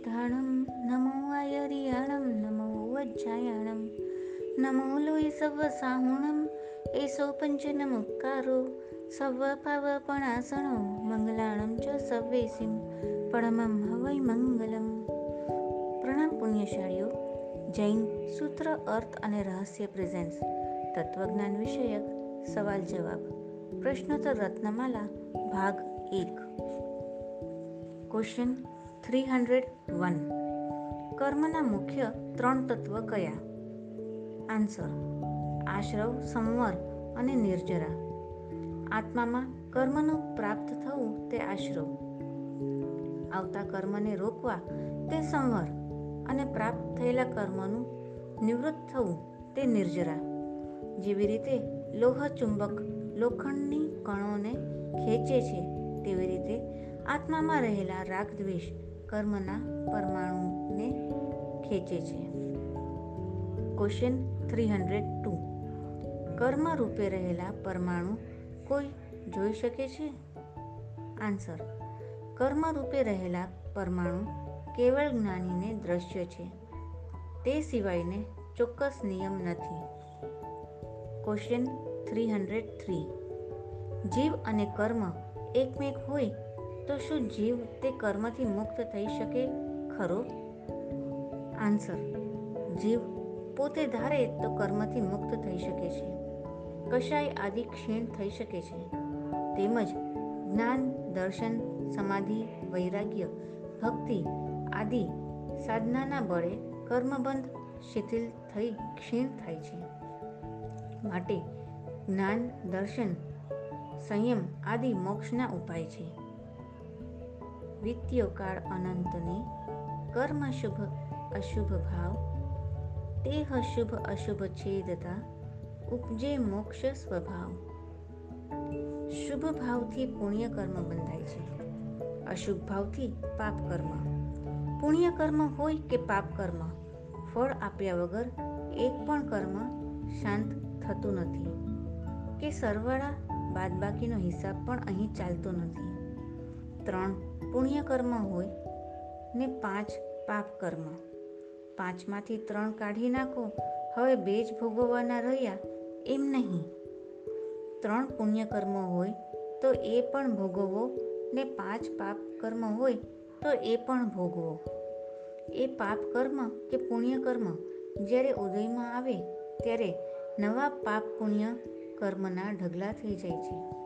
સિદ્ધાણમ નમો આયરિયાણમ નમો વજ્જાયાણમ નમો લોય serve સાહુણમ એસો પંચ નમુકારો serve પાવપણાસણો મંગલાણમ ચ સવેસિમ પરમમ હવૈ મંગલમ પ્રણામ પુણ્યશાળીઓ જૈન સૂત્ર અર્થ અને રહસ્ય પ્રેઝન્સ તત્વજ્ઞાન વિષયક સવાલ જવાબ પ્રશ્નોત્તર રત્નમાલા ભાગ એક ક્વેશ્ચન three hundred one. કર્મના મુખ્ય ત્રણ તત્વ કયા? આન્સર, આશ્રવ, સંવર અને નિર્જરા. આત્મામાં કર્મનું પ્રાપ્ત થવું તે આશ્રવ. આવતા કર્મને રોકવા તે સંવર અને પ્રાપ્ત થયેલા કર્મનું નિવૃત્ત થવું તે નિર્જરા. જેવી રીતે લોહ ચુંબક લોખંડની કણોને ખેંચે છે, તેવી રીતે આત્મામાં રહેલા રાગ દ્વેષ કર્મના પરમાણુને ખેંચે છે. ક્વેશ્ચન થ્રી હંડ્રેડ ટુ કર્મ રૂપે રહેલા પરમાણુ કોઈ જોઈ શકે છે? આન્સર કર્મ રૂપે રહેલા પરમાણુ કેવળ જ્ઞાનીને દ્રશ્ય છે. તે સિવાયને ચોક્કસ નિયમ નથી. ક્વેશ્ચન થ્રી હંડ્રેડ થ્રી જીવ અને કર્મ એકમેક હોય તો શું જીવ તે કર્મથી મુક્ત થઈ શકે? ખરો? આન્સર, જીવ પોતે ધારે તો કર્મથી મુક્ત થઈ શકે છે. કશાય આદિ ક્ષીણ થઈ શકે છે. તેમજ જ્ઞાન, દર્શન, સમાધિ, વૈરાગ્ય, ભક્તિ આદિ સાધનાના બળે કર્મબંધ, શિથિલ થઈ, ક્ષીણ થાય છે. માટે જ્ઞાન, દર્શન, સંયમ આદિ મોક્ષના ઉપાય છે. વિત્યો કાળ અનંતને કર્મ શુભ, અશુભ ભાવ તે શુભ, અશુભ છેદતા ઉપજે મોક્ષ સ્વભાવ. શુભ ભાવથી પુણ્ય કર્મ બંધાય છે. અશુભ ભાવથી પાપ કર્મ. પુણ્ય કર્મ હોય કે પાપ કર્મ, ફળ આપ્યા વગર એક પણ કર્મ શાંત થતું નથી કે સરવાળા બાદબાકીનો હિસાબ પણ અહીં ચાલતો નથી. ત્રણ પુણ્ય કર્મ હોય ને પાંચ પાપ કર્મ પાંચમાંથી ત્રણ કાઢી નાખો. હવે બે જ ભોગવવાના રહ્યા એમ નહીં. ત્રણ પુણ્ય કર્મ હોય તો એ પણ ભોગવવો ને પાંચ પાપ કર્મ હોય તો એ પણ ભોગવો. એ પાપ કર્મ કે પુણ્ય કર્મ જ્યારે ઉદયમાં આવે ત્યારે નવા પાપ પુણ્ય કર્મના ઢગલા થઈ જાય છે.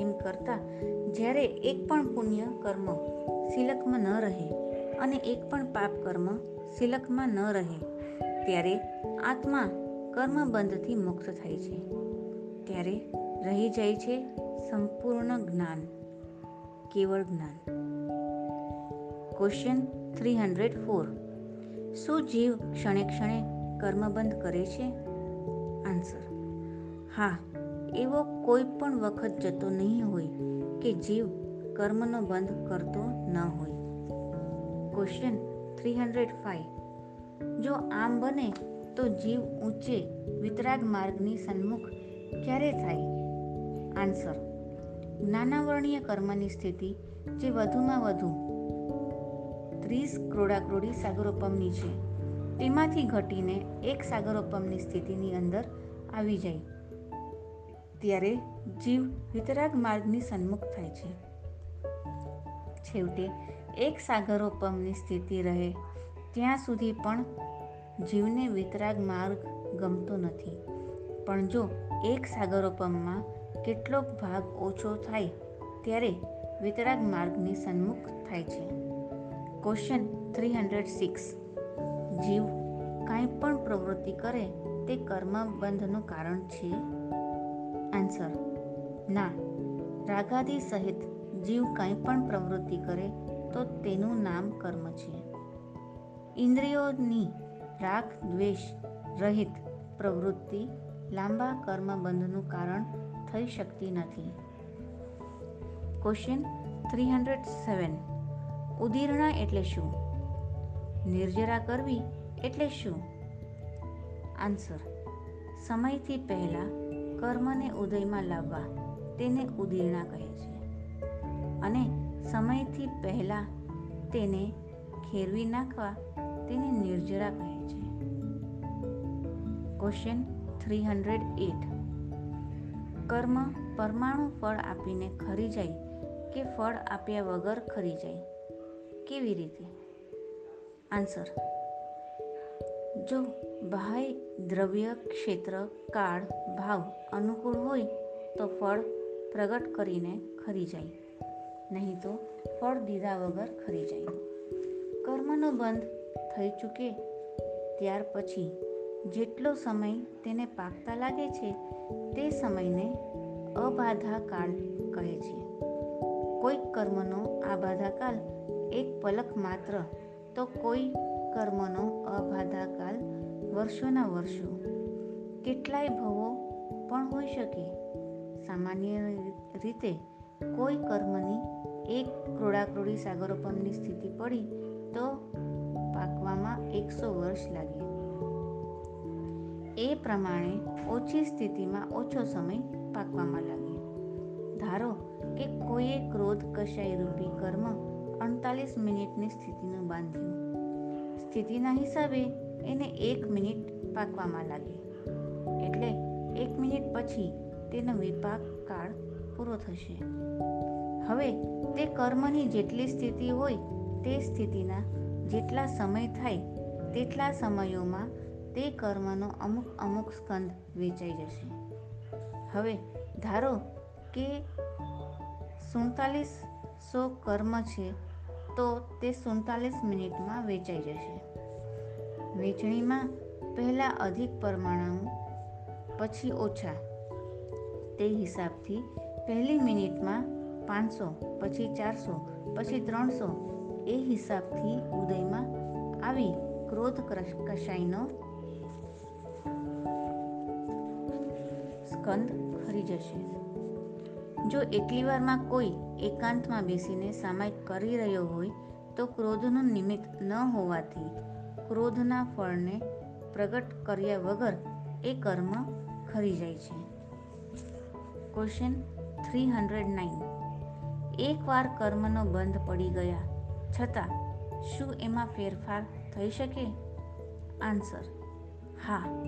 એમ કરતાં જ્યારે એક પણ પુણ્ય કર્મ સિલકમાં ન રહે અને એક પણ પાપ કર્મ સિલકમાં ન રહે, ત્યારે આત્મા કર્મબંધથી મુક્ત થાય છે. ત્યારે રહી જાય છે સંપૂર્ણ જ્ઞાન, કેવળ જ્ઞાન. ક્વેશ્ચન થ્રી હંડ્રેડ ફોર શું જીવ ક્ષણે ક્ષણે કર્મબંધ કરે છે? આન્સર હા એવો કોઈ પણ વખત જતો નહીં હોય કે જીવ કર્મનો બંધ કરતો ન હોય. ક્વેશ્ચન થ્રી હંડ્રેડ ફાઈવ જો આમ બને તો જીવ ઊંચે વિતરાગ માર્ગની સન્મુખ ક્યારે થાય? આન્સર જ્ઞાનાવર્ણીય કર્મની સ્થિતિ જે વધુમાં વધુ ત્રીસ ક્રોડાક્રોડી સાગરોપમની છે, તેમાંથી ઘટીને એક સાગરોપમની સ્થિતિની અંદર આવી જાય. ત્યારે જીવ વિતરાગ માર્ગની સન્મુખ થાય છે. છેવટે એક સાગરોપમની સ્થિતિ રહે, ત્યાં સુધી પણ જીવને વિતરાગ માર્ગ ગમતો નથી. પણ જો એક સાગરોપમમાં કેટલોક ભાગ ઓછો થાય, ત્યારે વિતરાગ માર્ગની સન્મુખ થાય છે. ક્વેશ્ચન થ્રી હંડ્રેડ સિક્સ જીવ કાંઈ પણ પ્રવૃત્તિ કરે, તે કર્મ બંધનું કારણ છે? આન્સર ના. રાગાદી સહિત જીવ કંઈ પણ પ્રવૃત્તિ કરે તો તેનું નામ કર્મ છે. ઇન્દ્રિયોની રાગ, દ્વેષ રહિત પ્રવૃત્તિ લાંબા કર્મબંધનું કારણ થઈ શકતી નથી. ક્વેશ્ચન થ્રી હંડ્રેડ સેવન ઉદીરણા એટલે શું? નિર્જરા કરવી એટલે શું? આન્સર સમયથી પહેલા કર્મને ઉદયમાં લાવવા તેને ઉદીર્ણા કહે છે. અને સમયથી પહેલા તેને ખેરવી નાખવા તેને નિર્જરા કહે છે. ક્વેશ્ચન થ્રી હંડ્રેડ એટ કર્મ પરમાણુ ફળ આપીને ખરી જાય કે ફળ આપ્યા વગર ખરી જાય? કેવી રીતે? આન્સર જો બાહ્ય દ્રવ્ય, ક્ષેત્ર, કાળ, ભાવ અનુકૂળ હોય તો ફળ પ્રગટ કરીને ખરી જાય. નહીં તો ફળ દીધા વગર ખરી જાય. કર્મનો બંધ થઈ ચૂકે ત્યાર પછી જેટલો સમય તેને પાકતા લાગે છે તે સમયને અબાધા કાળ કહે છે. કોઈક કર્મનો આબાધા કાળ એક પલક માત્ર તો કોઈ કર્મનો અભાધાકાલ વર્ષોના વર્ષો. કેટલાય ભવો પણ હોઈ શકે. સામાન્ય રીતે કોઈ કર્મની એક ક્રોડાક્રોડી સાગરોપમની સ્થિતિ પડી તો પાકવામાં એકસો વર્ષ લાગે. એ પ્રમાણે ઓછી સ્થિતિમાં ઓછો સમય પાકવામાં લાગે. ધારો કે કોઈએ ક્રોધ કશાય રૂપી કર્મ અડતાલીસ મિનિટની સ્થિતિનું બાંધ્યું. સ્થિતિના હિસાબે એને એક મિનિટ પાકવામાં લાગે એટલે એક મિનિટ પછી તેનો વિપાક કાળ પૂરો થશે. હવે તે કર્મની જેટલી સ્થિતિ હોય તે સ્થિતિના જેટલા સમય થાય તેટલા સમયોમાં તે કર્મનો અમુક અમુક સ્કંદ વેચાઈ જશે. હવે ધારો કે સુડતાલીસ સો કર્મ છે તો તે સુડતાલીસ મિનિટમાં વેચાઈ જશે. વેચણીમાં પહેલાં અધિક પરમાણુ, પછી ઓછા. તે હિસાબથી પહેલી મિનિટમાં પાંચસો, પછી ચારસો, પછી ત્રણસો એ હિસાબથી ઉદયમાં આવી ક્રોધ કશાયનો સ્કંદ ખરી જશે. જો એટલી વારમાં કોઈ એકાંતમાં બેસીને સામાયિક કરી રહ્યો હોય, તો ક્રોધનું નિમિત્ત ન હોવાથી ક્રોધના ફળને પ્રગટ કર્યા વગર એ કર્મ ખરી જાય છે. ક્વેશ્ચન થ્રી હંડ્રેડ નાઇન એકવાર કર્મનો બંધ પડી ગયા છતાં શું એમાં ફેરફાર થઈ શકે? આન્સર હા,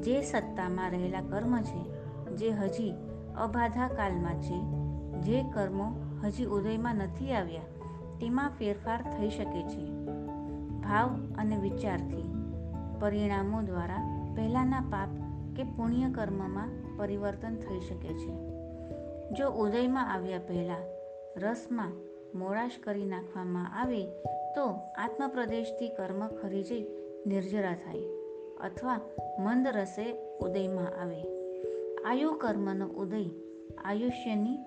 જે સત્તામાં રહેલા કર્મ છે, જે હજી અબાધા કાલમાં છે, જે કર્મો હજી ઉદયમાં નથી આવ્યા, તેમાં ફેરફાર થઈ શકે છે. ભાવ અને વિચારથી, પરિણામો દ્વારા પહેલાંના પાપ કે પુણ્ય કર્મમાં પરિવર્તન થઈ શકે છે. જો ઉદયમાં આવ્યા પહેલાં રસમાં મોડાશ કરી નાખવામાં આવે, તો આત્મપ્રદેશથી કર્મ ખરી જઈ નિર્જરા થાય અથવા મંદ રસે ઉદયમાં આવે. આયુ કર્મનો ઉદય આયુષ્યની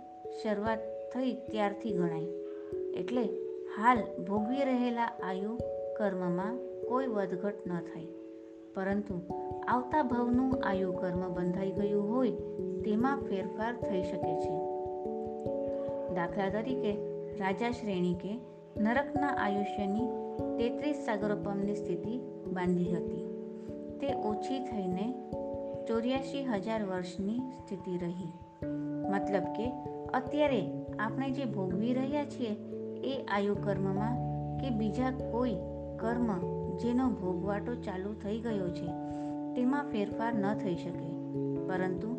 શરૂઆત થઈ ત્યારથી ગણાય. એટલે હાલ ભોગવી રહેલા આયુ કર્મમાં કોઈ વધઘટ ન થાય પરંતુ આવતા ભવનું આયુ કર્મ બંધાઈ ગયું હોય તેમાં ફેરફાર થઈ શકે છે. દાખલા તરીકે, રાજા શ્રેણીકે નરકના આયુષ્યની તેત્રીસ સાગરોપમની સ્થિતિ બાંધી હતી. તે ઓછી થઈને ચોર્યાસી હજાર વર્ષની સ્થિતિ રહી. મતલબ કે, અત્યારે આપણે જે ભોગવી રહ્યા છીએ એ આયુ કર્મમાં કે બીજા કોઈ કર્મ જેનો ભોગવાટો ચાલુ થઈ ગયો છે, તેમાં ફેરફાર ન થઈ શકે. પરંતુ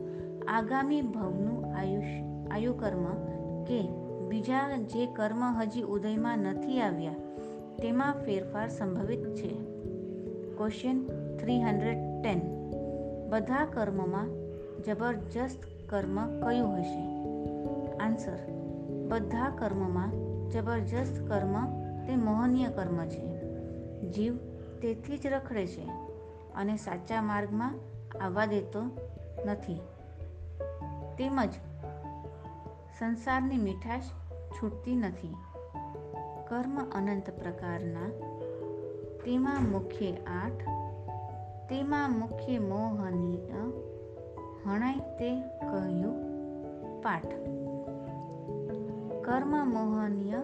આગામી ભવનું આયુષ, આયુકર્મ કે બીજા જે કર્મ હજી ઉદયમાં નથી આવ્યા, તેમાં ફેરફાર સંભવિત છે. ક્વેશ્ચન થ્રી હંડ્રેડ ટેન બધા કર્મમાં જબરજસ્ત કર્મ કયું હશે? આન્સર બધા કર્મમાં જબરજસ્ત કર્મ તે મોહનીય કર્મ છે. જીવ તેથી જ રખડે છે અને સાચા માર્ગમાં આવવા દેતો નથી. તેમજ સંસારની મીઠાશ છૂટતી નથી. કર્મ અનંત પ્રકારના, તેમાં મુખ્ય આઠ, તેમાં મુખ્ય મોહનીય, હણાય તે કહ્યું પાઠ. કર્મ મોહનીય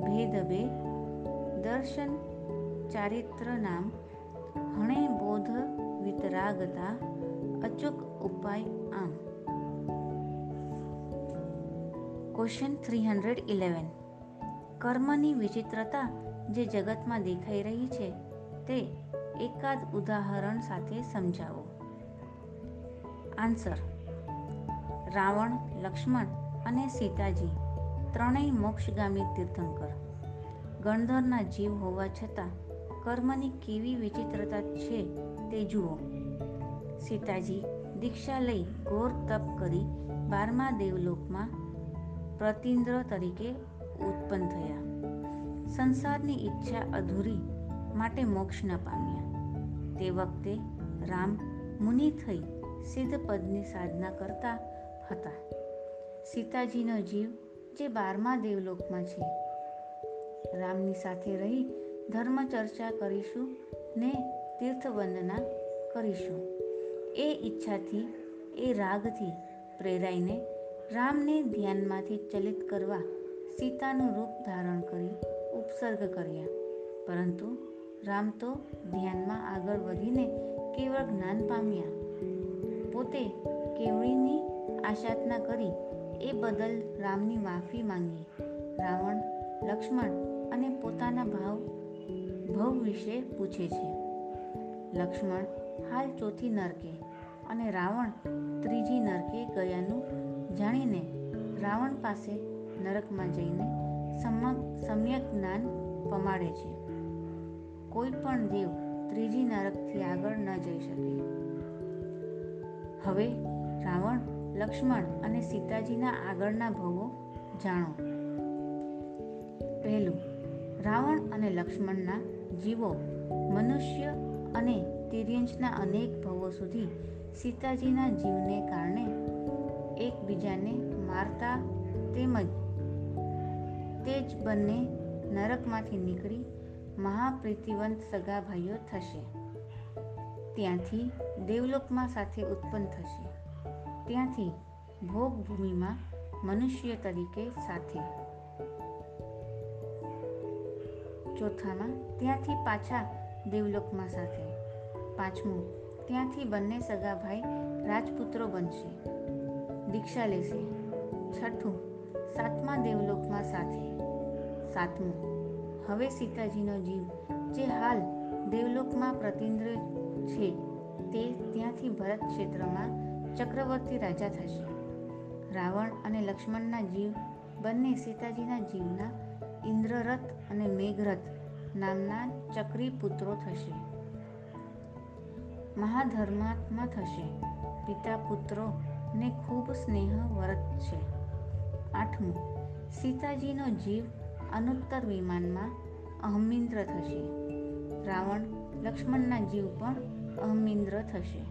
ભેદ બે દર્શન ચારિત્ર નામ હણે બોધ વિતરાગતા અચૂક ઉપાય આમ. ક્વેશ્ચન થ્રી હંડ્રેડ ઇલેવન કર્મની વિચિત્રતા જે જગતમાં દેખાઈ રહી છે, તે એકાદ ઉદાહરણ સાથે સમજાવો. આન્સર રાવણ, લક્ષ્મણ અને સીતાજી, ત્રણેય મોક્ષગામી તીર્થંકર. ગણધરના જીવ હોવા છતાં કર્મની કેવી વિચિત્રતા છે તે જુઓ. સીતાજી દીક્ષા લઈ ઘોર તપ કરી બારમા દેવલોકમાં પ્રતિન્દ્ર તરીકે ઉત્પન્ન થયા. સંસારની ઈચ્છા અધૂરી માટે મોક્ષ ન પામ્યા. તે વખતે રામ મુનિ થઈ સિદ્ધ પદની સાધના કરતા હતા. સીતાજીનો જીવ જે બારમા દેવલોકમાં છે. રામની સાથે રહી ધર્મ ચર્ચા કરીશું ને તીર્થ વંદના કરીશું. એ ઈચ્છાથી, એ રાગથી પ્રેરાઈને રામને ધ્યાનમાંથી ચલિત કરવા સીતાનું રૂપ ધારણ કરી ઉપસર્ગ કર્યા. પરંતુ રામ તો ધ્યાનમાં આગળ વધીને કેવળ જ્ઞાન પામ્યા. પોતે કેવળીની આશાધના કરી એ બદલ રામની માફી માંગી. રાવણ, લક્ષ્મણ અને પોતાના ભાવ ભવ વિશે પૂછે છે. લક્ષ્મણ, હાલ ચોથી નરકે અને રાવણ ત્રીજી નરકે ગયાનું જાણીને રાવણ પાસે નરકમાં જઈને સમ્યક જ્ઞાન પમાડે છે. કોઈ પણ દેવ ત્રીજી નરકથી આગળ ન જઈ શકે. હવે રાવણ, લક્ષ્મણ અને સીતાજીના આગળના ભવો જાણો. પહેલું, રાવણ અને લક્ષ્મણના જીવો, મનુષ્ય અને તિર્યંશના અનેક ભવો સુધી સીતાજીના જીવને કારણે એકબીજાને મારતા તેમજ તે જ બંને નરકમાંથી નીકળી મહાપ્રીતિવંત સગા ભાઈઓ થશે. ત્યાંથી દેવલોકમાં સાથે ઉત્પન્ન થશે. ત્યાંથી ભોગભૂમિમાં મનુષ્ય તરીકે સાથે ચોથામાં ત્યાંથી પાછા દેવલોકમાં સાથે. પાંચમું, ત્યાંથી બંને સગા ભાઈ રાજપુત્રો બનશે. દીક્ષા લેશે. છઠ્ઠું, સાતમા દેવલોકમાં સાથે. સાતમું, હવે સીતાજીનો જીવ, જે હાલ દેવલોકમાં પ્રતિન્દ્ર છે, તે ત્યાંથી ભરત ક્ષેત્રમાં ચક્રવર્તી રાજા થશે. રાવણ અને લક્ષ્મણના જીવ, બંને સીતાજીના જીવના ઇન્દ્રરથ અને મેઘરથ નામના ચક્રી પુત્રો થશે. મહાધર્માત્મા થશે. પિતા પુત્રો ને ખૂબ સ્નેહ વરત છે. આઠમું, સીતાજીનો જીવ અનુત્તર વિમાનમાં અહમિન્દ્ર થશે. રાવણ લક્ષ્મણના જીવ પણ અહમિન્દ્ર થશે.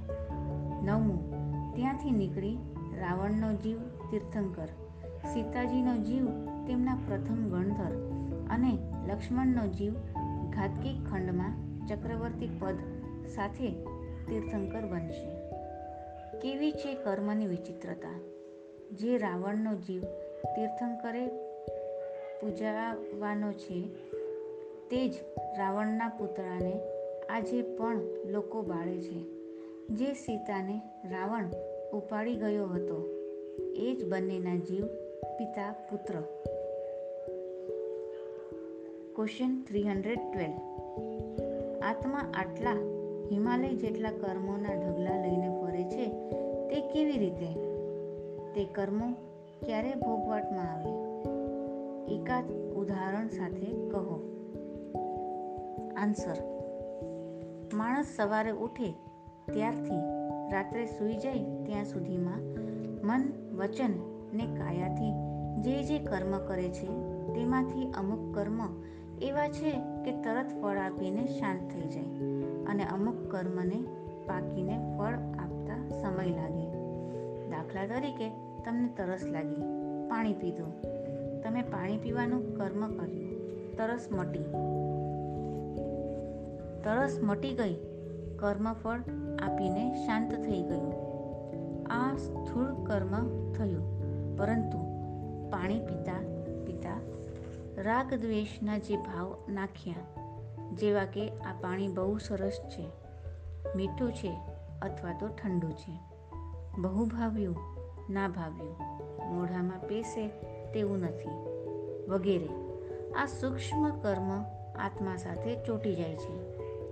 નવમું, ત્યાંથી નીકળી રાવણનો જીવ તીર્થંકર. સીતાજીનો જીવ તેમના પ્રથમ ગણધર અને લક્ષ્મણનો જીવ ઘાતકી ખંડમાં ચક્રવર્તી પદ સાથે તીર્થંકર બનશે. કેવી છે કર્મની વિચિત્રતા? જે રાવણનો જીવ તીર્થંકરે પૂજાવાનો છે, તે જ રાવણના પુતળાને આજે પણ લોકો બાળે છે. જે સીતાને રાવણ ઉપાડી ગયો હતો, એ જ બંનેના જીવ પિતા પુત્ર ક્વેશ્ચન થ્રી હંડ્રેડ ટ્વેલ્વ આત્મા આટલા હિમાલય જેટલા કર્મોના ઢગલા લઈને ફરે છે, તે કેવી રીતે? તે કર્મો ક્યારે ભોગવાટમાં આવે? એકાદ ઉદાહરણ સાથે કહો. આન્સર માણસ સવારે ઉઠે ત્યારથી રાત્રે સૂઈ જાય ત્યાં સુધીમાં મન, વચન ને કાયાથી જે જે કર્મ કરે છે, તેમાંથી અમુક કર્મ એવા છે કે તરત ફળ આપીને શાંત થઈ જાય અને અમુક કર્મને પાકીને ફળ આપતા સમય લાગે. દાખલા તરીકે, તમને તરસ લાગી, પાણી પીધું. તમે પાણી પીવાનું કર્મ કર્યું. તરસ મટી. તરસ મટી ગઈ. કર્મફળ આપીને શાંત થઈ ગયું. આ સ્થૂળ કર્મ થયું. પરંતુ પાણી પીતા પીતા રાગ દ્વેષના જે ભાવ નાખ્યા, જેવા કે આ પાણી બહુ સરસ છે, મીઠું છે અથવા તો ઠંડુ છે. બહુ ભાવ્યું, ના ભાવ્યું, મોઢામાં પેસે તેવું નથી, વગેરે. આ સૂક્ષ્મ કર્મ આત્મા સાથે ચોંટી જાય છે,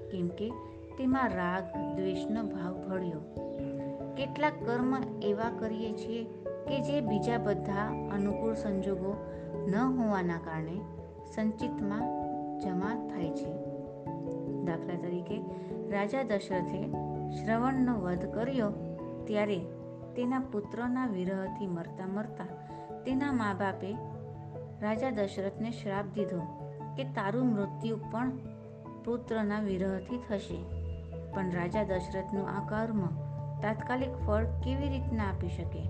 કેમ કે તેમાં રાગ, દ્વેષનો ભાવ ભળ્યો. કેટલાક કર્મ એવા કરીએ છીએ કે જે બીજા બધા અનુકૂળ સંજોગો ન હોવાના કારણે સંચિતમાં જમા થાય છે. દાખલા તરીકે, રાજા દશરથે શ્રવણનો વધ કર્યો ત્યારે તેના પુત્રના વિરહથી મરતા મરતા તેના મા બાપે રાજા દશરથને શ્રાપ દીધો કે તારું મૃત્યુ પણ પુત્રના વિરહથી થશે. પણ રાજા દશરથનું આ કર્મ તાત્કાલિક ફળ કેવી રીતના આપી શકે?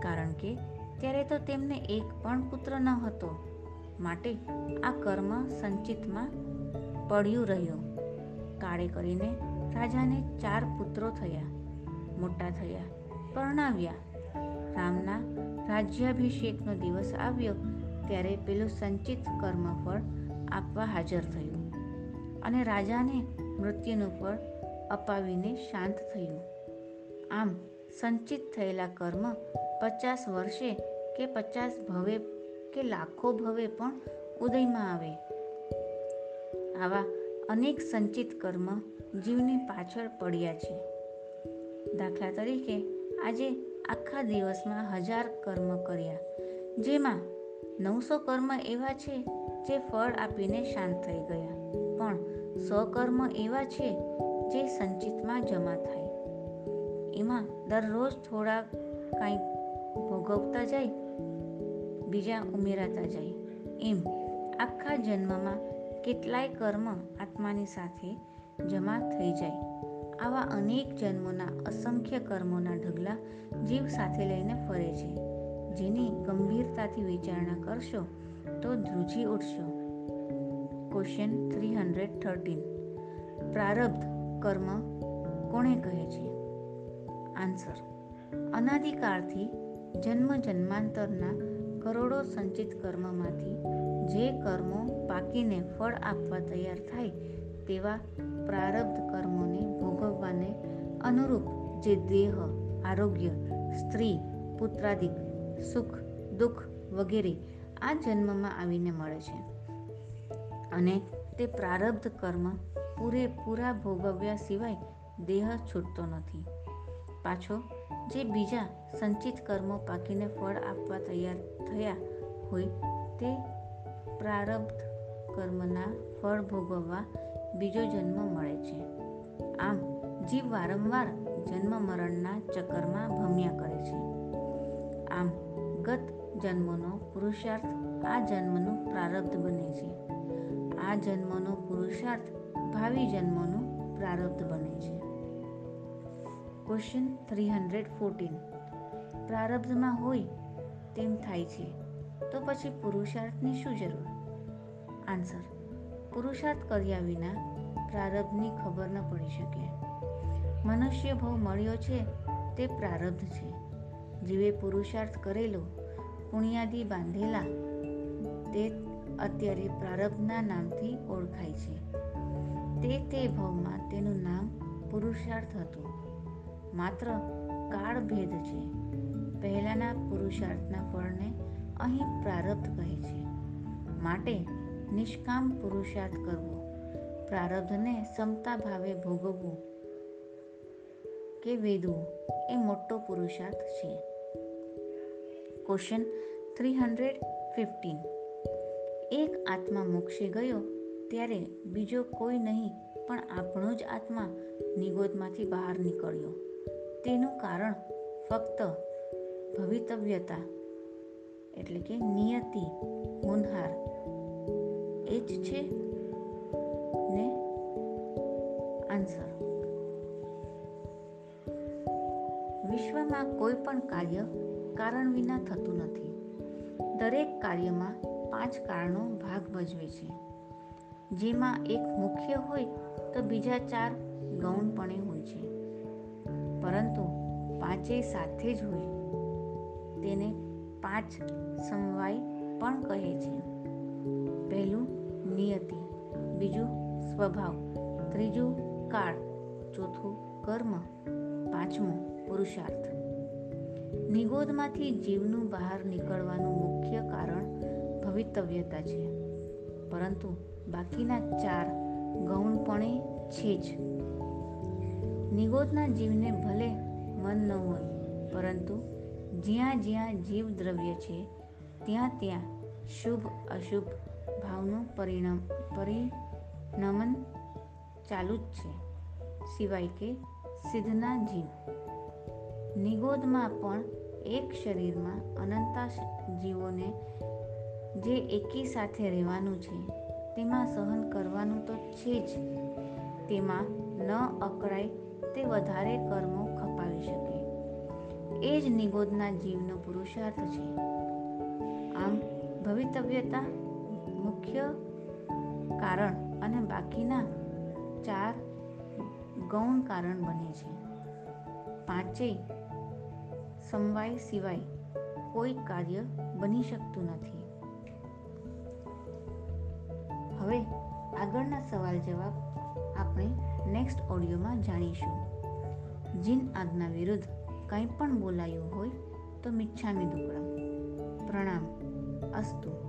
કારણ કે ત્યારે તો તેમને એક પણ પુત્ર ન હતો. માટે આ કર્મ સંચિતમાં પડ્યું રહ્યું. કાળે કરીને રાજાને ચાર પુત્રો થયા. મોટા થયા, પરણાવ્યા. રામના રાજ્યાભિષેકનો દિવસ આવ્યો ત્યારે પેલું સંચિત કર્મફળ આપવા હાજર થયું અને રાજાને મૃત્યુનું ફળ અપાવીને શાંત થયું. આમ સંચિત થયેલા કર્મ પચાસ વર્ષે કે પચાસ ભવે કે લાખો ભવે પણ ઉદયમાં આવે. આવા અનેક સંચિત કર્મ જીવની પાછળ પડ્યા છે. દાખલા તરીકે, આજે આખા દિવસમાં હજાર કર્મ કર્યા, જેમાં નવસો કર્મ એવા છે જે ફળ આપીને શાંત થઈ ગયા, પણ સો કર્મ એવા છે જે સંચિતમાં જમા થાય. એમાં દરરોજ થોડા કાંઈક ભોગવતા જાય, બીજા ઉમેરાતા જાય. એમ આખા જન્મમાં કેટલાય કર્મ આત્માની સાથે જમા થઈ જાય. આવા અનેક જન્મોના અસંખ્ય કર્મોના ઢગલા જીવ સાથે લઈને ફરે છે. જેની ગંભીરતાથી વિચારણા કરશો તો ધ્રુજી ઉઠશો. ક્વેશ્ચન થ્રી હંડ્રેડ થર્ટીન પ્રારબ્ધ કર્મ કોણે કહે છે? આન્સર અનાદિકાળથી જન્મ જન્માંતરના કરોડો સંચિત કર્મમાંથી જે કર્મો પાકીને ફળ આપવા તૈયાર થાય તેવા પ્રારબ્ધ કર્મોને ભોગવવાને અનુરૂપ જે દેહ, આરોગ્ય, સ્ત્રી, પુત્રાદિક, સુખ, દુઃખ વગેરે આ જન્મમાં આવીને મળે છે. અને તે પ્રારબ્ધ કર્મ પૂરેપૂરા ભોગવ્યા સિવાય દેહ છૂટતો નથી. પાછો જે બીજા સંચિત કર્મો પાકીને ફળ આપવા તૈયાર થયા હોય તે પ્રારબ્ધ કર્મના ફળ ભોગવવા બીજો જન્મ મળે છે. આમ, જીવ વારંવાર જન્મ મરણના ચક્કરમાં ભમ્યા કરે છે. આમ, ગત જન્મનો પુરુષાર્થ આ જન્મનું પ્રારબ્ધ બને છે. આ જન્મનો પુરુષાર્થ ભાવિ જન્મનું પ્રારબ્ધ બને છે. ક્વેશ્ચન થ્રી હંડ્રેડ ફોર્ટીન પ્રારબ્ધમાં હોય તેમ થાય છે. તો પછી પુરુષાર્થની શું જરૂર? આન્સર. પુરુષાર્થ કર્યા વિના પ્રારબ્ધની ખબર ન પડી શકે. મનુષ્ય ભવ મળ્યો છે તે પ્રારબ્ધ છે. જીવે પુરુષાર્થ કરેલો, પુણ્યાદી બાંધેલા, તે અત્યારે પ્રારબ્ધના નામથી ઓળખાય છે. તે તે ભવમાં તેનું નામ પુરુષાર્થ હતું. માત્ર કાળ ભેદ છે. પહેલાના પુરુષાર્થના ફળને અહીં પ્રારબ્ધ કહે છે. માટે નિષ્કામ પુરુષાર્થ કરવો, પ્રારબ્ધને સમતા ભાવે ભોગવવું કે વેદવું એ મોટો પુરુષાર્થ છે. ક્વેશ્ચન થ્રી હંડ્રેડ ફિફ્ટીન એક આત્મા મોક્ષે ગયો ત્યારે બીજો કોઈ નહીં, પણ આપણો જ આત્મા નિગોદમાંથી બહાર નીકળ્યો. તેનું કારણ ફક્ત ભવિતવ્યતા, એટલે કે નિયતિ હોનહાર એ જ છે ને આન્સર વિશ્વમાં કોઈ પણ કાર્ય કારણ વિના થતું નથી. દરેક કાર્યમાં પાંચ કારણો ભાગ ભજવે છે. જેમાં એક મુખ્ય હોય તો બીજા ચાર ગૌણપણે હોય છે. પરંતુ પાંચેય સાથે જ હોય. તેને પાંચ સમવાય પણ કહે છે. પહેલું નિયતિ, બીજું સ્વભાવ, ત્રીજું કાળ, ચોથું કર્મ, પાંચમું પુરુષાર્થ. નિગોદમાંથી જીવનું બહાર નીકળવાનું મુખ્ય કારણ ભવિતવ્યતા છે. પરંતુ બાકીના ચાર ગૌણપણે છે જ. નિગોદના જીવને ભલે મન ન હોય, પરંતુ જ્યાં જ્યાં જીવ દ્રવ્ય છે, ત્યાં ત્યાં શુભ, અશુભ ભાવનું પરિણામ, પરિણમન ચાલુ જ છે. સિવાય કે સિદ્ધના જીવ. નિગોદમાં પણ એક શરીરમાં અનંતા જીવોને જે એકી સાથે રહેવાનું છે, તેમાં સહન કરવાનું તો છે જ. તેમાં ન અકળાય તે વધારે કર્મો એ જ નિગોદના જીવનો પુરુષાર્થ છે. આમ ભવિતવ્યતા મુખ્ય કારણ અને બાકીના ચાર ગૌણ કારણ બને છે. પાંચેય સમવાય સિવાય કોઈ કાર્ય બની શકતું નથી. હવે આગળના સવાલ જવાબ આપણે નેક્સ્ટ ઓડિયોમાં જાણીશું. જીન આજ્ઞા વિરુદ્ધ કંઈ પણ બોલાયું હોય તો મિચ્છામી દુક્કડમ પ્રણામ. અસ્તુ.